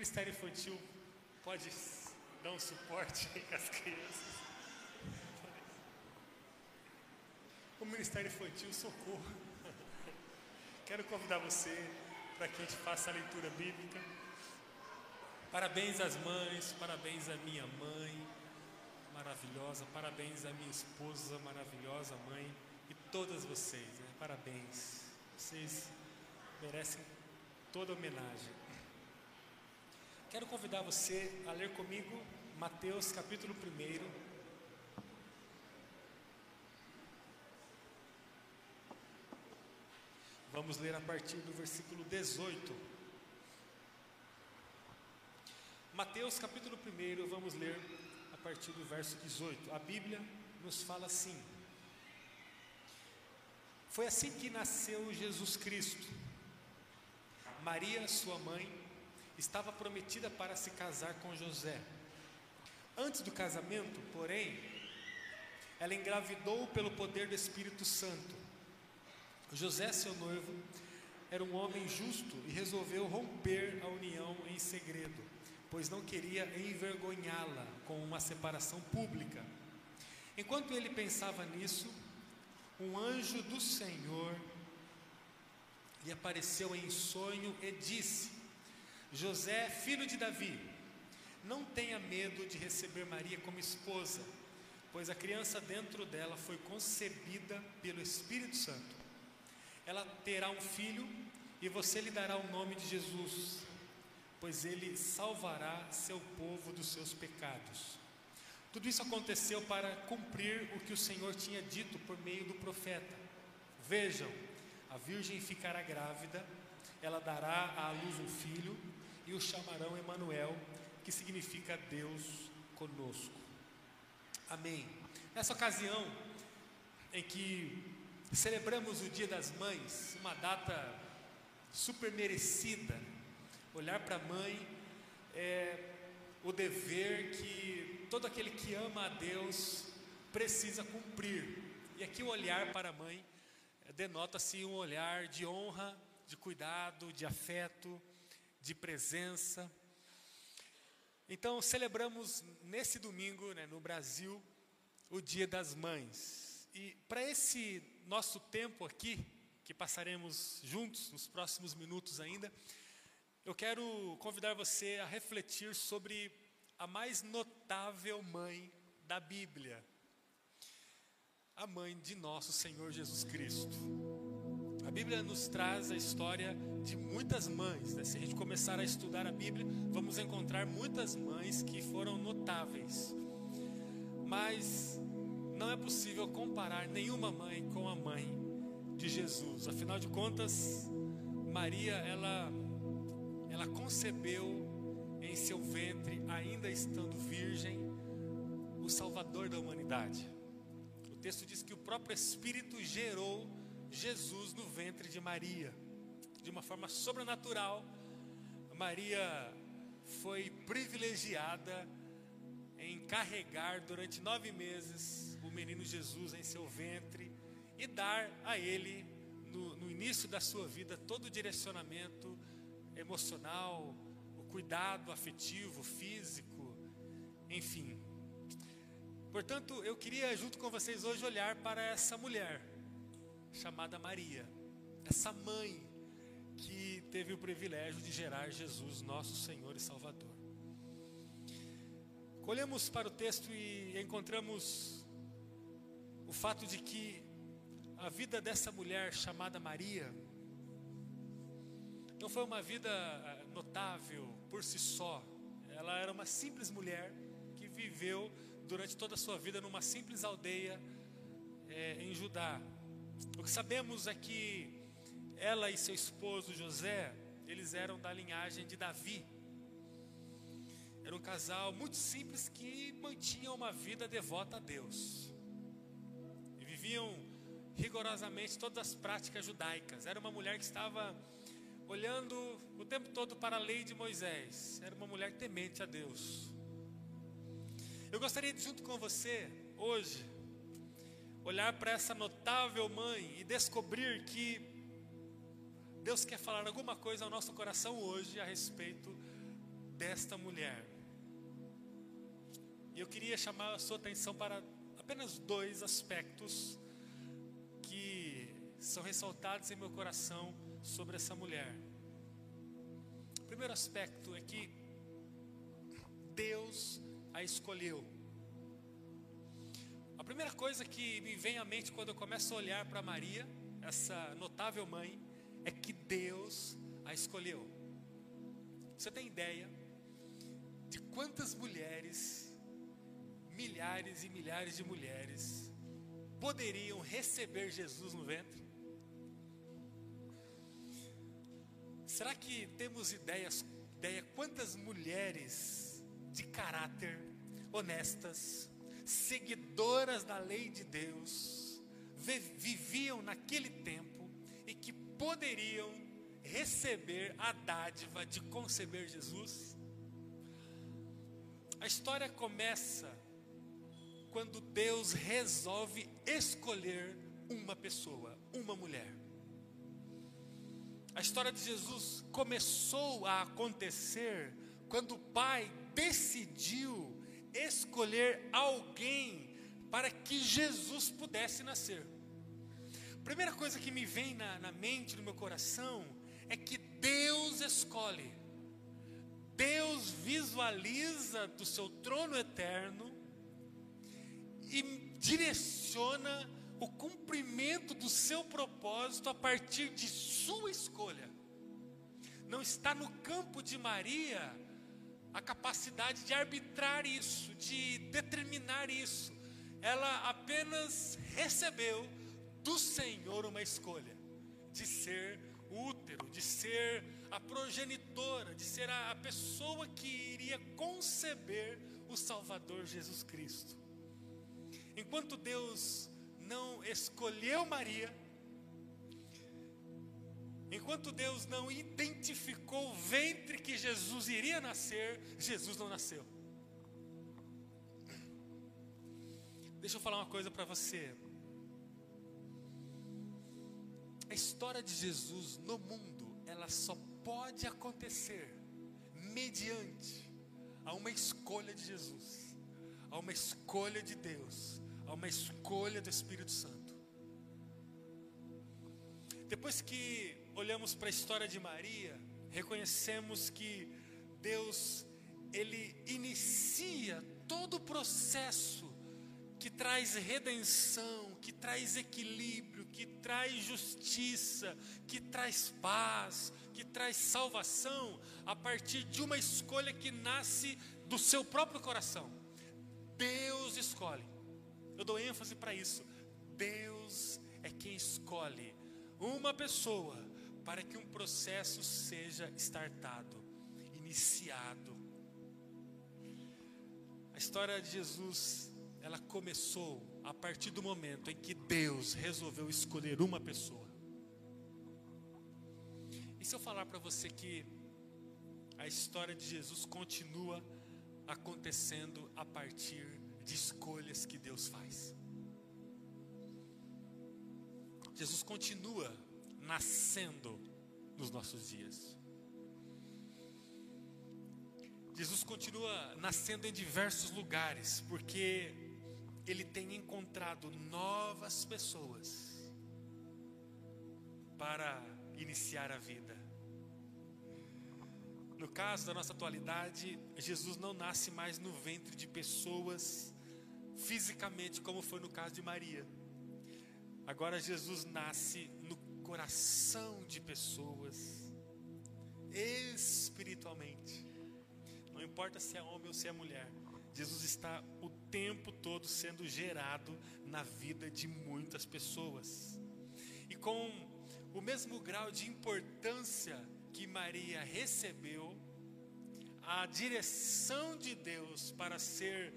Ministério Infantil pode dar um suporte às crianças. O Ministério Infantil, socorro. Quero convidar você para que a gente faça a leitura bíblica. Parabéns às mães, parabéns à minha mãe maravilhosa, parabéns à minha esposa maravilhosa, mãe, e todas vocês, né? parabéns. Vocês merecem toda homenagem. Quero convidar você a ler comigo Mateus capítulo 1. Vamos ler a partir do versículo 18. Mateus capítulo 1, vamos ler a partir do verso 18. A Bíblia nos fala assim: Foi assim que nasceu Jesus Cristo. Maria, sua mãe, estava prometida para se casar com José. Antes do casamento, porém, ela engravidou pelo poder do Espírito Santo. José, seu noivo, era um homem justo e resolveu romper a união em segredo, pois não queria envergonhá-la com uma separação pública. Enquanto ele pensava nisso, um anjo do Senhor lhe apareceu em sonho e disse: José, filho de Davi, não tenha medo de receber Maria como esposa, pois a criança dentro dela foi concebida pelo Espírito Santo. Ela terá um filho e você lhe dará o nome de Jesus, pois ele salvará seu povo dos seus pecados. Tudo isso aconteceu para cumprir o que o Senhor tinha dito por meio do profeta. Vejam, a virgem ficará grávida, ela dará à luz um filho e o chamarão Emanuel, que significa Deus conosco. Amém. Nessa ocasião em que celebramos o Dia das Mães, uma data super merecida, olhar para a mãe é o dever que todo aquele que ama a Deus precisa cumprir. E aqui o olhar para a mãe denota-se um olhar de honra, de cuidado, de afeto, de presença. Então, celebramos nesse domingo, né, no Brasil, o Dia das Mães. E para esse nosso tempo aqui, que passaremos juntos nos próximos minutos ainda, eu quero convidar você a refletir sobre a mais notável mãe da Bíblia, a mãe de nosso Senhor Jesus Cristo. A Bíblia nos traz a história de muitas mães. Né? Se a gente começar a estudar a Bíblia, vamos encontrar muitas mães que foram notáveis. Mas não é possível comparar nenhuma mãe com a mãe de Jesus. Afinal de contas, Maria, ela, ela concebeu em seu ventre, ainda estando virgem, o Salvador da humanidade. O texto diz que o próprio Espírito gerou Jesus no ventre de Maria. De uma forma sobrenatural, Maria foi privilegiada em carregar durante nove meses o menino Jesus em seu ventre e dar a ele, no, no início da sua vida, todo o direcionamento emocional, o cuidado afetivo, físico, enfim. Portanto, eu queria, junto com vocês hoje, olhar para essa mulher chamada Maria, essa mãe que teve o privilégio de gerar Jesus, nosso Senhor e Salvador. Olhamos para o texto e encontramos o fato de que a vida dessa mulher chamada Maria não foi uma vida eh, notável por si só. Ela era uma simples mulher que viveu durante toda a sua vida numa simples aldeia é, em Judá, o que sabemos é que ela e seu esposo José, eles eram da linhagem de Davi. Era um casal muito simples que mantinha uma vida devota a Deus. E viviam rigorosamente todas as práticas judaicas. Era uma mulher que estava olhando o tempo todo para a lei de Moisés. Era uma mulher temente a Deus. Eu gostaria de, junto com você, hoje, olhar para essa notável mãe e descobrir que Deus quer falar alguma coisa ao nosso coração hoje a respeito desta mulher. E eu queria chamar a sua atenção para apenas dois aspectos que são ressaltados em meu coração sobre essa mulher. O primeiro aspecto é que Deus a escolheu. A primeira coisa que me vem à mente quando eu começo a olhar para Maria, essa notável mãe, é que Deus a escolheu. Você tem ideia de quantas mulheres, milhares e milhares de mulheres, poderiam receber Jesus no ventre? Será que temos ideias, ideia quantas mulheres de caráter, honestas, seguidoras da lei de Deus, viviam naquele tempo e que poderiam receber a dádiva de conceber Jesus? A história começa quando Deus resolve escolher uma pessoa, uma mulher. A história de Jesus começou a acontecer quando o Pai decidiu escolher alguém para que Jesus pudesse nascer. Primeira coisa que me vem na, na mente, no meu coração, é que Deus escolhe. Deus visualiza do seu trono eterno e direciona o cumprimento do seu propósito a partir de sua escolha. Não está no campo de Maria a capacidade de arbitrar isso, de determinar isso. Ela apenas recebeu do Senhor uma escolha de ser útero, de ser a progenitora, de ser a, a pessoa que iria conceber o Salvador Jesus Cristo. Enquanto Deus não escolheu Maria, enquanto Deus não identificou o ventre que Jesus iria nascer, Jesus não nasceu. Deixa eu falar uma coisa para você. A história de Jesus no mundo, ela só pode acontecer mediante a uma escolha de Jesus, a uma escolha de Deus, a uma escolha do Espírito Santo. Depois que olhamos para a história de Maria, reconhecemos que Deus ele inicia todo o processo que traz redenção, que traz equilíbrio, que traz justiça, que traz paz, que traz salvação, a partir de uma escolha que nasce do seu próprio coração. Deus escolhe. Eu dou ênfase para isso. Deus é quem escolhe uma pessoa para que um processo seja startado, iniciado. A história de Jesus ela começou a partir do momento em que Deus resolveu escolher uma pessoa. E se eu falar para você que a história de Jesus continua acontecendo a partir de escolhas que Deus faz? Jesus continua nascendo nos nossos dias. Jesus continua nascendo em diversos lugares, porque ele tem encontrado novas pessoas para iniciar a vida. No caso da nossa atualidade, Jesus não nasce mais no ventre de pessoas fisicamente, como foi no caso de Maria. Agora Jesus nasce no coração de pessoas, espiritualmente. Não importa se é homem ou se é mulher. Jesus está o tempo todo sendo gerado na vida de muitas pessoas. E com o mesmo grau de importância que Maria recebeu, a direção de Deus para ser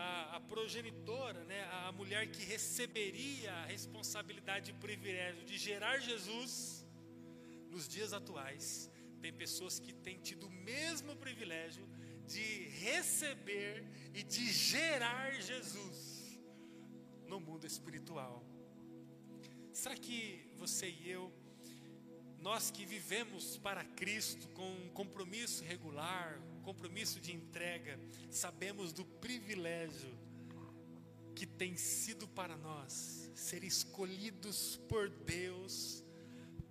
a, a, progenitora, né, a mulher que receberia a responsabilidade e privilégio de gerar Jesus, nos dias atuais, tem pessoas que têm tido o mesmo privilégio de receber e de gerar Jesus no mundo espiritual. Será que você e eu nós que vivemos para Cristo com compromisso regular, compromisso de entrega, sabemos do privilégio que tem sido para nós ser escolhidos por Deus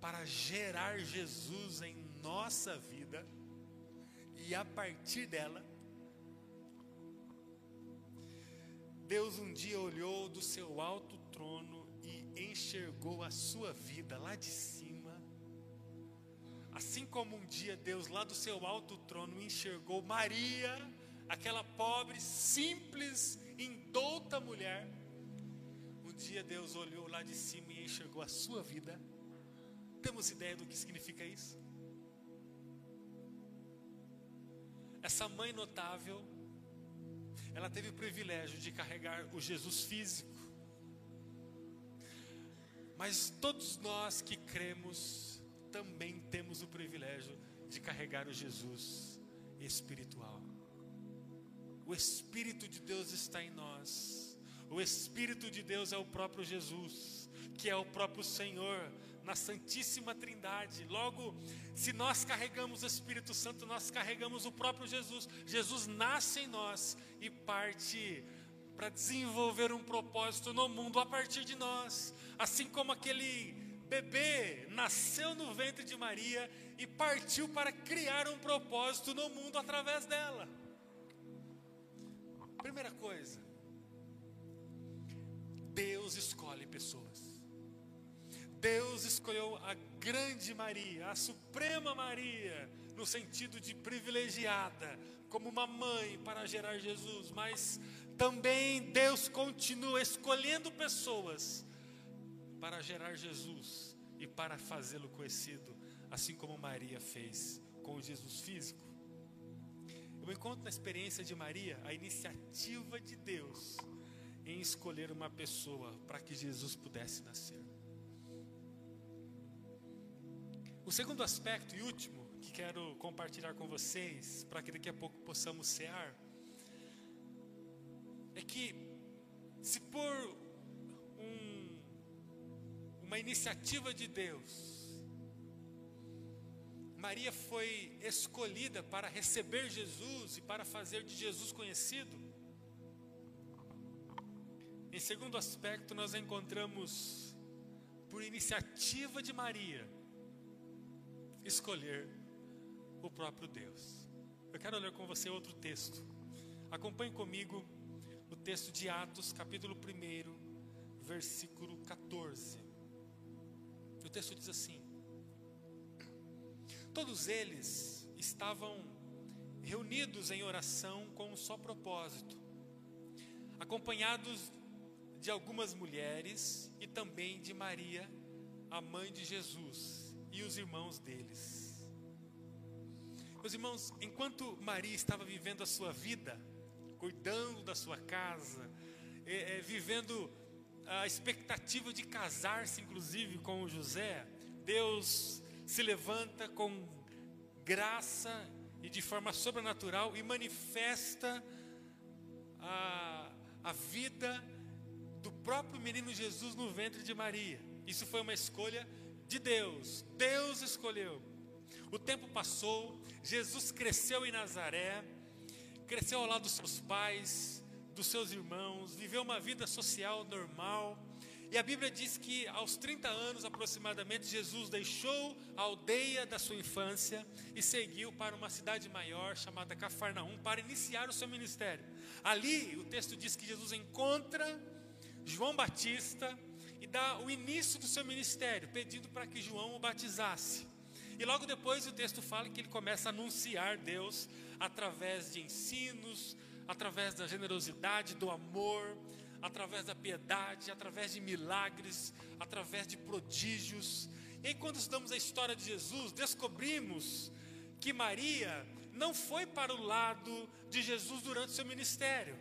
para gerar Jesus em nossa vida e a partir dela, Deus um dia olhou do seu alto trono e enxergou a sua vida lá de cima. Assim como um dia Deus lá do seu alto trono enxergou Maria, aquela pobre, simples, indouta mulher. Um dia Deus olhou lá de cima e enxergou a sua vida. Temos ideia do que significa isso? Essa mãe notável, ela teve o privilégio de carregar o Jesus físico. Mas todos nós que cremos também temos o privilégio de carregar o Jesus espiritual. O Espírito de Deus está em nós. O Espírito de Deus é o próprio Jesus, que é o próprio Senhor, na Santíssima Trindade. Logo, se nós carregamos o Espírito Santo, nós carregamos o próprio Jesus. Jesus nasce em nós e parte para desenvolver um propósito no mundo a partir de nós. Assim como aquele bebê nasceu no ventre de Maria e partiu para criar um propósito no mundo através dela. Primeira coisa, Deus escolhe pessoas. Deus escolheu a grande Maria, a suprema Maria, no sentido de privilegiada, como uma mãe para gerar Jesus, mas também Deus continua escolhendo pessoas para gerar Jesus e para fazê-lo conhecido, assim como Maria fez com o Jesus físico. Eu encontro na experiência de Maria a iniciativa de Deus em escolher uma pessoa para que Jesus pudesse nascer. O segundo aspecto e último que quero compartilhar com vocês, para que daqui a pouco possamos cear, é que se por uma iniciativa de Deus, Maria foi escolhida para receber Jesus e para fazer de Jesus conhecido. Em segundo aspecto, nós encontramos, por iniciativa de Maria, escolher o próprio Deus. Eu quero ler com você outro texto. Acompanhe comigo o texto de Atos, capítulo 1, versículo 14. O texto diz assim: Todos eles estavam reunidos em oração com um só propósito, acompanhados de algumas mulheres e também de Maria, a mãe de Jesus e os irmãos deles. Meus irmãos, enquanto Maria estava vivendo a sua vida, cuidando da sua casa, é, é, vivendo a expectativa de casar-se, inclusive, com José, Deus se levanta com graça e de forma sobrenatural e manifesta a, a vida do próprio menino Jesus no ventre de Maria. Isso foi uma escolha de Deus. Deus escolheu. O tempo passou, Jesus cresceu em Nazaré, cresceu ao lado dos seus pais, dos seus irmãos, viveu uma vida social normal. E a Bíblia diz que aos 30 anos aproximadamente, Jesus deixou a aldeia da sua infância e seguiu para uma cidade maior chamada Cafarnaum para iniciar o seu ministério. Ali, o texto diz que Jesus encontra João Batista, e dá o início do seu ministério, pedindo para que João o batizasse. E logo depois o texto fala que ele começa a anunciar Deus através de ensinos, através da generosidade, do amor, através da piedade, através de milagres, através de prodígios. E aí, quando estudamos a história de Jesus, descobrimos que Maria não foi para o lado de Jesus durante seu ministério.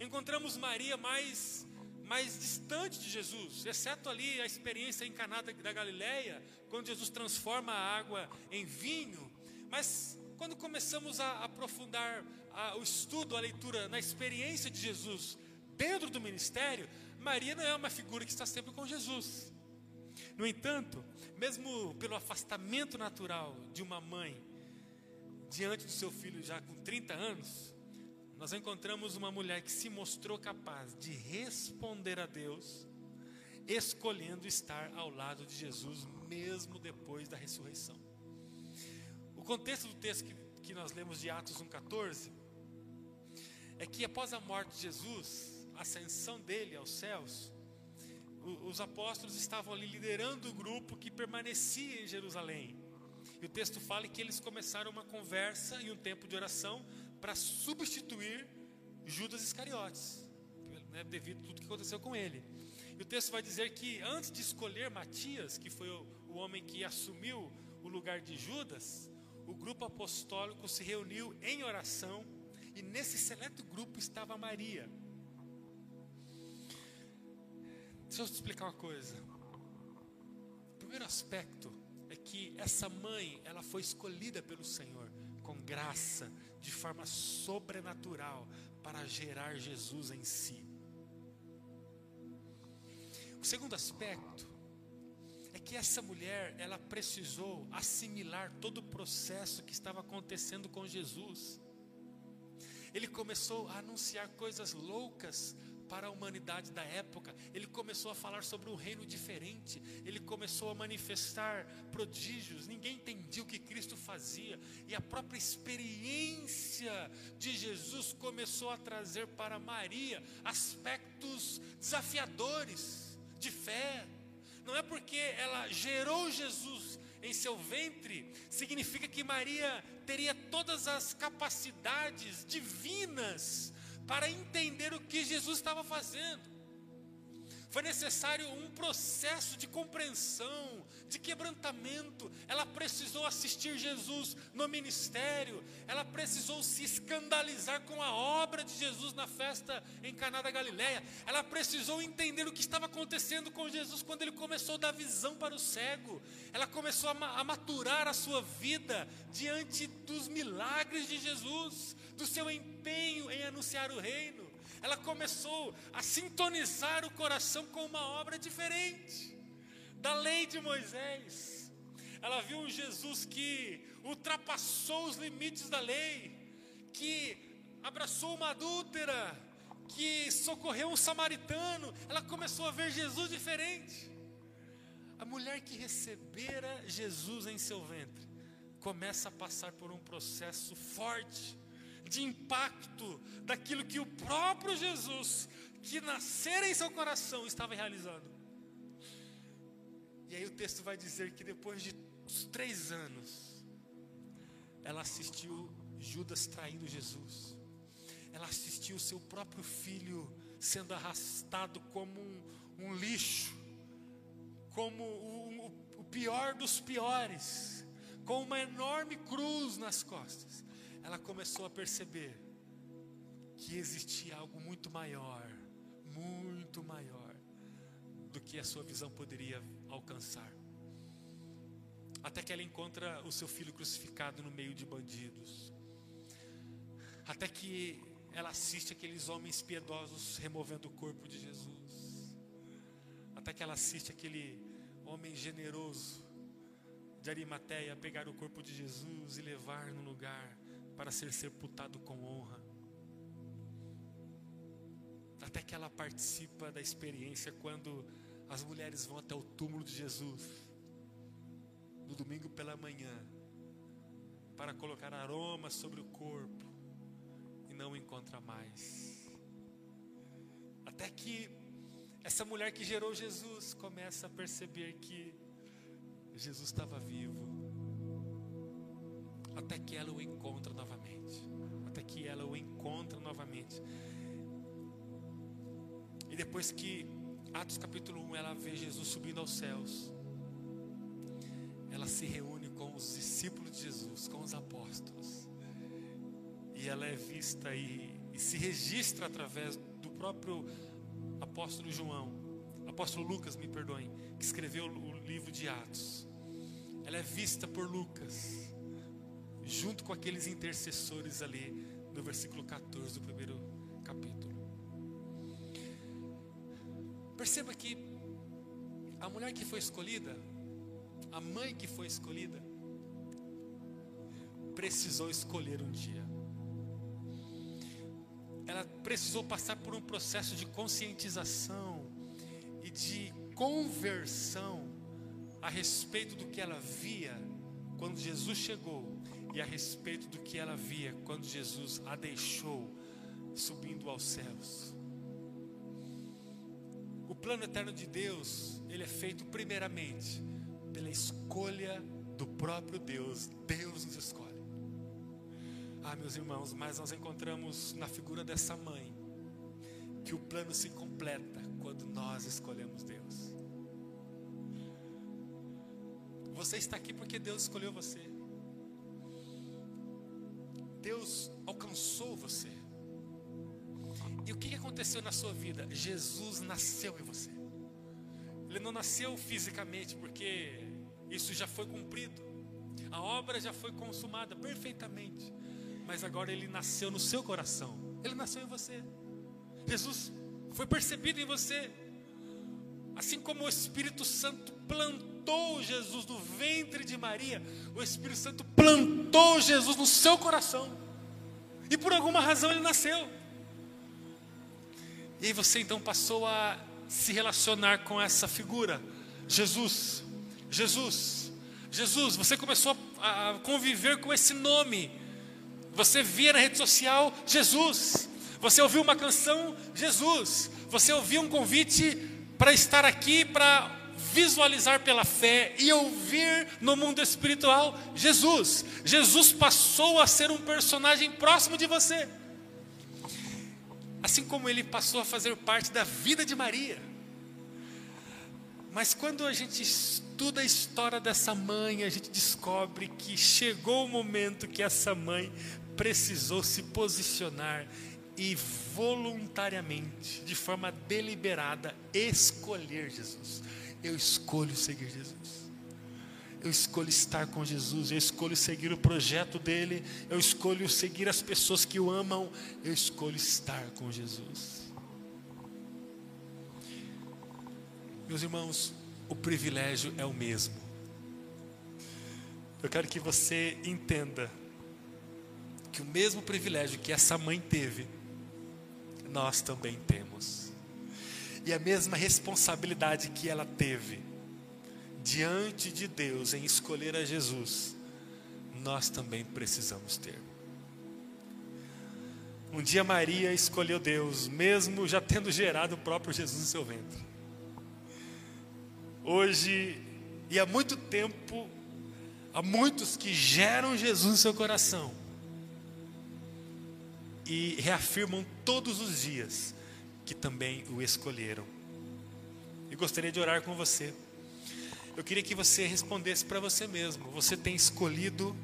Encontramos Maria mais mais distante de Jesus, exceto ali a experiência em Caná da Galileia, quando Jesus transforma a água em vinho. Mas quando começamos a aprofundar a, o estudo, a leitura na experiência de Jesus dentro do ministério, Maria não é uma figura que está sempre com Jesus. No entanto, mesmo pelo afastamento natural de uma mãe diante do seu filho já com 30 anos, nós encontramos uma mulher que se mostrou capaz de responder a Deus, escolhendo estar ao lado de Jesus, mesmo depois da ressurreição. O contexto do texto que, que nós lemos de Atos 1,14 é que após a morte de Jesus, a ascensão dele aos céus, os apóstolos estavam ali liderando o grupo que permanecia em Jerusalém. E o texto fala que eles começaram uma conversa e um tempo de oração para substituir Judas Iscariotes, né, devido a tudo que aconteceu com ele. E o texto vai dizer que antes de escolher Matias, que foi o, o homem que assumiu o lugar de Judas, o grupo apostólico se reuniu em oração e nesse seleto grupo estava Maria. Deixa eu te explicar uma coisa. O primeiro aspecto é que essa mãe, ela foi escolhida pelo Senhor com graça, de forma sobrenatural, para gerar Jesus em si. O segundo aspecto é que essa mulher, ela precisou assimilar todo o processo que estava acontecendo com Jesus. Ele começou a anunciar coisas loucas para a humanidade da época. Ele começou a falar sobre um reino diferente. Ele começou a manifestar prodígios. Ninguém entendia o que Cristo fazia. E a própria experiência de Jesus começou a trazer para Maria aspectos desafiadores de fé. Não é porque ela gerou Jesus em seu ventre, significa que Maria teria todas as capacidades divinas para entender o que Jesus estava fazendo. Foi necessário um processo de compreensão, de quebrantamento. Ela precisou assistir Jesus no ministério. Ela precisou se escandalizar com a obra de Jesus na festa em Caná da Galileia. Ela precisou entender o que estava acontecendo com Jesus quando ele começou a dar visão para o cego. Ela começou a, maturar a sua vida diante dos milagres de Jesus, do seu empenho em anunciar o reino ela começou a sintonizar o coração com uma obra diferente da lei de Moisés. Ela viu um Jesus que ultrapassou os limites da lei, que abraçou uma adúltera, que socorreu um samaritano. Ela começou a ver Jesus diferente. A mulher que recebera Jesus em seu ventre começa a passar por um processo forte de impacto daquilo que o próprio Jesus, que nascera em seu coração, estava realizando. E aí o texto vai dizer que depois de três anos, ela assistiu Judas traindo Jesus. Ela assistiu seu próprio filho sendo arrastado como um, um lixo, como o, pior dos piores, com uma enorme cruz nas costas ela começou a perceber que existia algo muito maior, muito maior do que a sua visão poderia alcançar. Até que ela encontra o seu filho crucificado no meio de bandidos. Até que ela assiste aqueles homens piedosos removendo o corpo de Jesus. Até que ela assiste aquele homem generoso de Arimateia pegar o corpo de Jesus e levar no lugar para ser sepultado com honra. Até que ela participa da experiência quando as mulheres vão até o túmulo de Jesus, no domingo pela manhã, para colocar aroma sobre o corpo, e não encontra mais. Até que essa mulher que gerou Jesus começa a perceber que Jesus estava vivo até que ela o encontra novamente. Até que ela o encontra novamente. E depois que Atos capítulo 1 ela vê Jesus subindo aos céus, ela se reúne com os discípulos de Jesus, com os apóstolos. E ela é vista e, e se registra através do próprio apóstolo João, apóstolo Lucas, me perdoem, que escreveu o livro de Atos. Ela é vista por Lucas junto com aqueles intercessores ali no versículo 14 do primeiro capítulo. Perceba que A mulher que foi escolhida, a mãe que foi escolhida, precisou escolher um dia. Ela precisou passar por um processo de conscientização e de conversão a respeito do que ela via quando Jesus chegou e a respeito do que ela via quando Jesus a deixou subindo aos céus. O plano eterno de Deus, ele é feito primeiramente pela escolha do próprio Deus. Deus nos escolhe. Ah, meus irmãos, mas nós encontramos na figura dessa mãe que o plano se completa quando nós escolhemos Deus. Você está aqui porque Deus escolheu você. Deus alcançou você. E o que aconteceu na sua vida? Jesus nasceu em você. Ele não nasceu fisicamente, porque isso já foi cumprido. A obra já foi consumada perfeitamente mas agora ele nasceu no seu coração. Ele nasceu em você. Jesus foi percebido em você. Assim como o Espírito Santo plantou Jesus no ventre de Maria, o Espírito Santo plantou Jesus no seu coração. E por alguma razão ele nasceu. E você então passou a se relacionar com essa figura. Jesus, Jesus, Jesus, você começou a conviver com esse nome. Você via na rede social Jesus. Você ouviu uma canção Jesus. Você ouviu um convite para estar aqui para visualizar pela fé e ouvir no mundo espiritual Jesus. Jesus passou a ser um personagem próximo de você. Assim como ele passou a fazer parte da vida de Maria. Mas quando a gente estuda a história dessa mãe, a gente descobre que chegou o momento que essa mãe precisou se posicionar e voluntariamente, de forma deliberada, escolher Jesus. Eu escolho seguir Jesus. Eu escolho estar com Jesus, eu escolho seguir o projeto dele, eu escolho seguir as pessoas que o amam, eu escolho estar com Jesus. Meus irmãos, o privilégio é o mesmo. Eu quero que você entenda que o mesmo privilégio que essa mãe teve, nós também temos. E a mesma responsabilidade que ela teve diante de Deus em escolher a Jesus, nós também precisamos ter. Um dia Maria escolheu Deus, mesmo já tendo gerado o próprio Jesus no seu ventre. Hoje, e há muito tempo, há muitos que geram Jesus no seu coração, e reafirmam todos os dias que também o escolheram. E gostaria de orar com você. Eu queria que você respondesse para você mesmo: você tem escolhido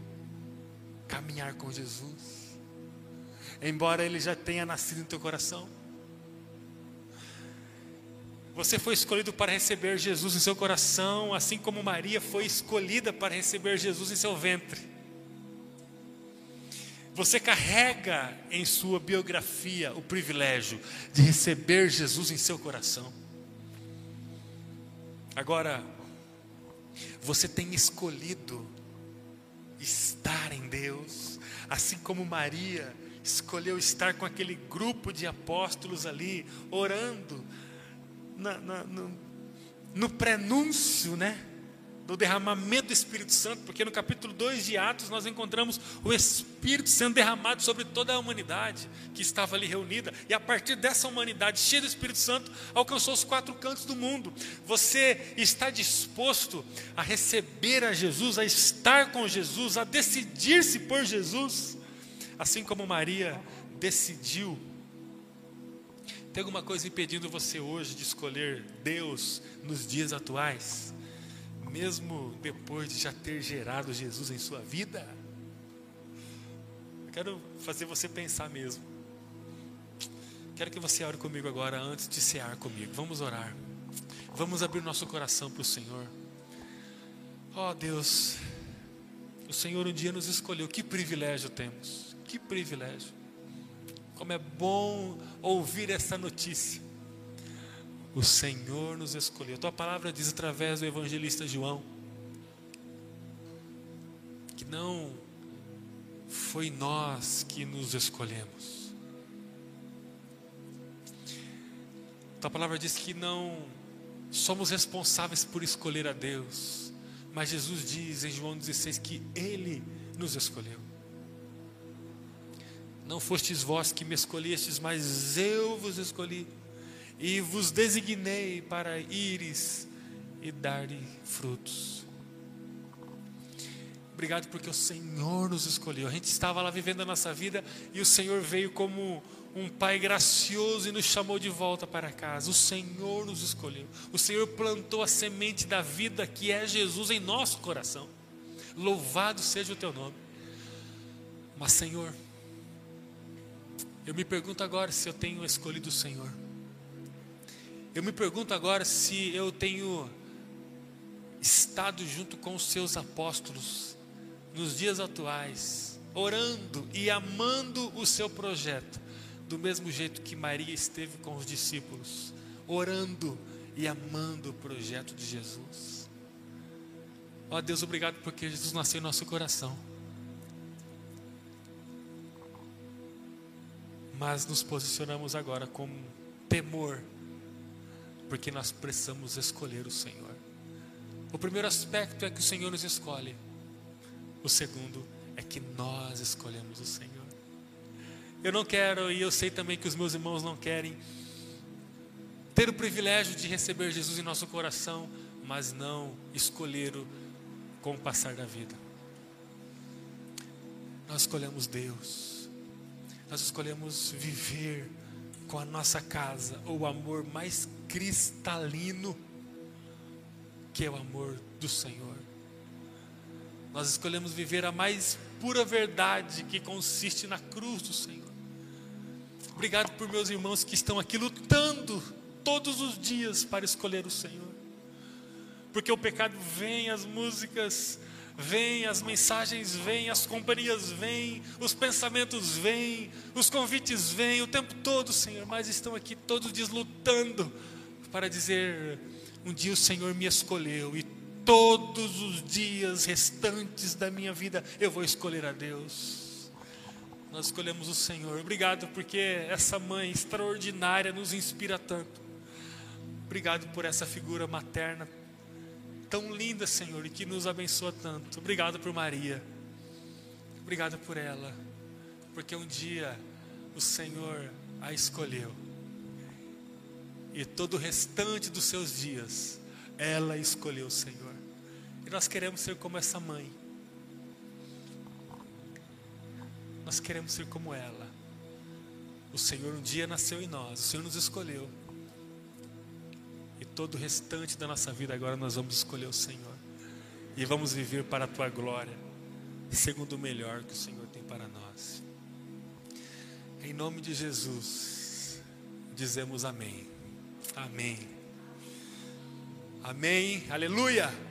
caminhar com Jesus? Embora ele já tenha nascido no teu coração? Você foi escolhido para receber Jesus em seu coração, assim como Maria foi escolhida para receber Jesus em seu ventre. Você carrega em sua biografia o privilégio de receber Jesus em seu coração. Agora, você tem escolhido estar em Deus, assim como Maria escolheu estar com aquele grupo de apóstolos ali, orando na, na, no, no prenúncio, né? Do derramamento do Espírito Santo, porque no capítulo 2 de Atos nós encontramos o Espírito sendo derramado sobre toda a humanidade que estava ali reunida, e a partir dessa humanidade cheia do Espírito Santo, alcançou os quatro cantos do mundo. Você está disposto a receber a Jesus, a estar com Jesus, a decidir-se por Jesus, assim como Maria decidiu tem alguma coisa impedindo você hoje de escolher Deus nos dias atuais? Mesmo depois de já ter gerado Jesus em sua vida? Eu quero fazer você pensar mesmo. Quero que você ore comigo agora, antes de cear comigo. Vamos orar. Vamos abrir nosso coração para o Senhor. Oh, Deus, o Senhor um dia nos escolheu. Que privilégio temos. Que privilégio. Como é bom ouvir essa notícia. O Senhor nos escolheu. A tua palavra diz através do evangelista João que não foi nós que nos escolhemos. A tua palavra diz que não somos responsáveis por escolher a Deus, mas Jesus diz em João 16 que Ele nos escolheu. Não fostes vós que me escolhestes, mas eu vos escolhi e vos designei para ires e dar frutos. Obrigado porque o Senhor nos escolheu. A gente estava lá vivendo a nossa vida e o Senhor veio como um Pai gracioso e nos chamou de volta para casa. O Senhor nos escolheu. O Senhor plantou a semente da vida que é Jesus em nosso coração. Louvado seja o teu nome. Mas, Senhor, eu me pergunto agora se eu tenho escolhido o Senhor. Eu me pergunto agora se eu tenho estado junto com os seus apóstolos nos dias atuais, orando e amando o seu projeto, do mesmo jeito que Maria esteve com os discípulos, orando e amando o projeto de Jesus. Ó oh, Deus, obrigado porque Jesus nasceu em nosso coração. mas nos posicionamos agora com temor, porque nós precisamos escolher o Senhor. O primeiro aspecto é que o Senhor nos escolhe, o segundo é que nós escolhemos o Senhor. Eu não quero, e eu sei também que os meus irmãos não querem, ter o privilégio de receber Jesus em nosso coração, mas não escolher-o com o passar da vida. Nós escolhemos Deus nós escolhemos viver com a nossa casa o amor mais cristalino, que é o amor do Senhor. Nós escolhemos viver a mais pura verdade que consiste na cruz do Senhor. Obrigado por meus irmãos que estão aqui lutando todos os dias para escolher o Senhor. Porque o pecado vem, as músicas vêm, as mensagens vêm, as companhias vêm, os pensamentos vêm, os convites vêm o tempo todo, Senhor, mas estão aqui todos os dias lutando para dizer: um dia o Senhor me escolheu e todos os dias restantes da minha vida eu vou escolher a Deus. Nós escolhemos o Senhor. Obrigado porque essa mãe extraordinária nos inspira tanto. Obrigado por essa figura materna tão linda, Senhor, e que nos abençoa tanto. Obrigado por Maria. Obrigado por ela. Porque um dia o Senhor a escolheu. E todo o restante dos seus dias, ela escolheu o Senhor. E nós queremos ser como essa mãe. Nós queremos ser como ela. O Senhor um dia nasceu em nós, o Senhor nos escolheu todo o restante da nossa vida agora nós vamos escolher o Senhor. E vamos viver para a tua glória, segundo o melhor que o Senhor tem para nós. Em nome de Jesus, dizemos amém. Amém. Amém. Aleluia.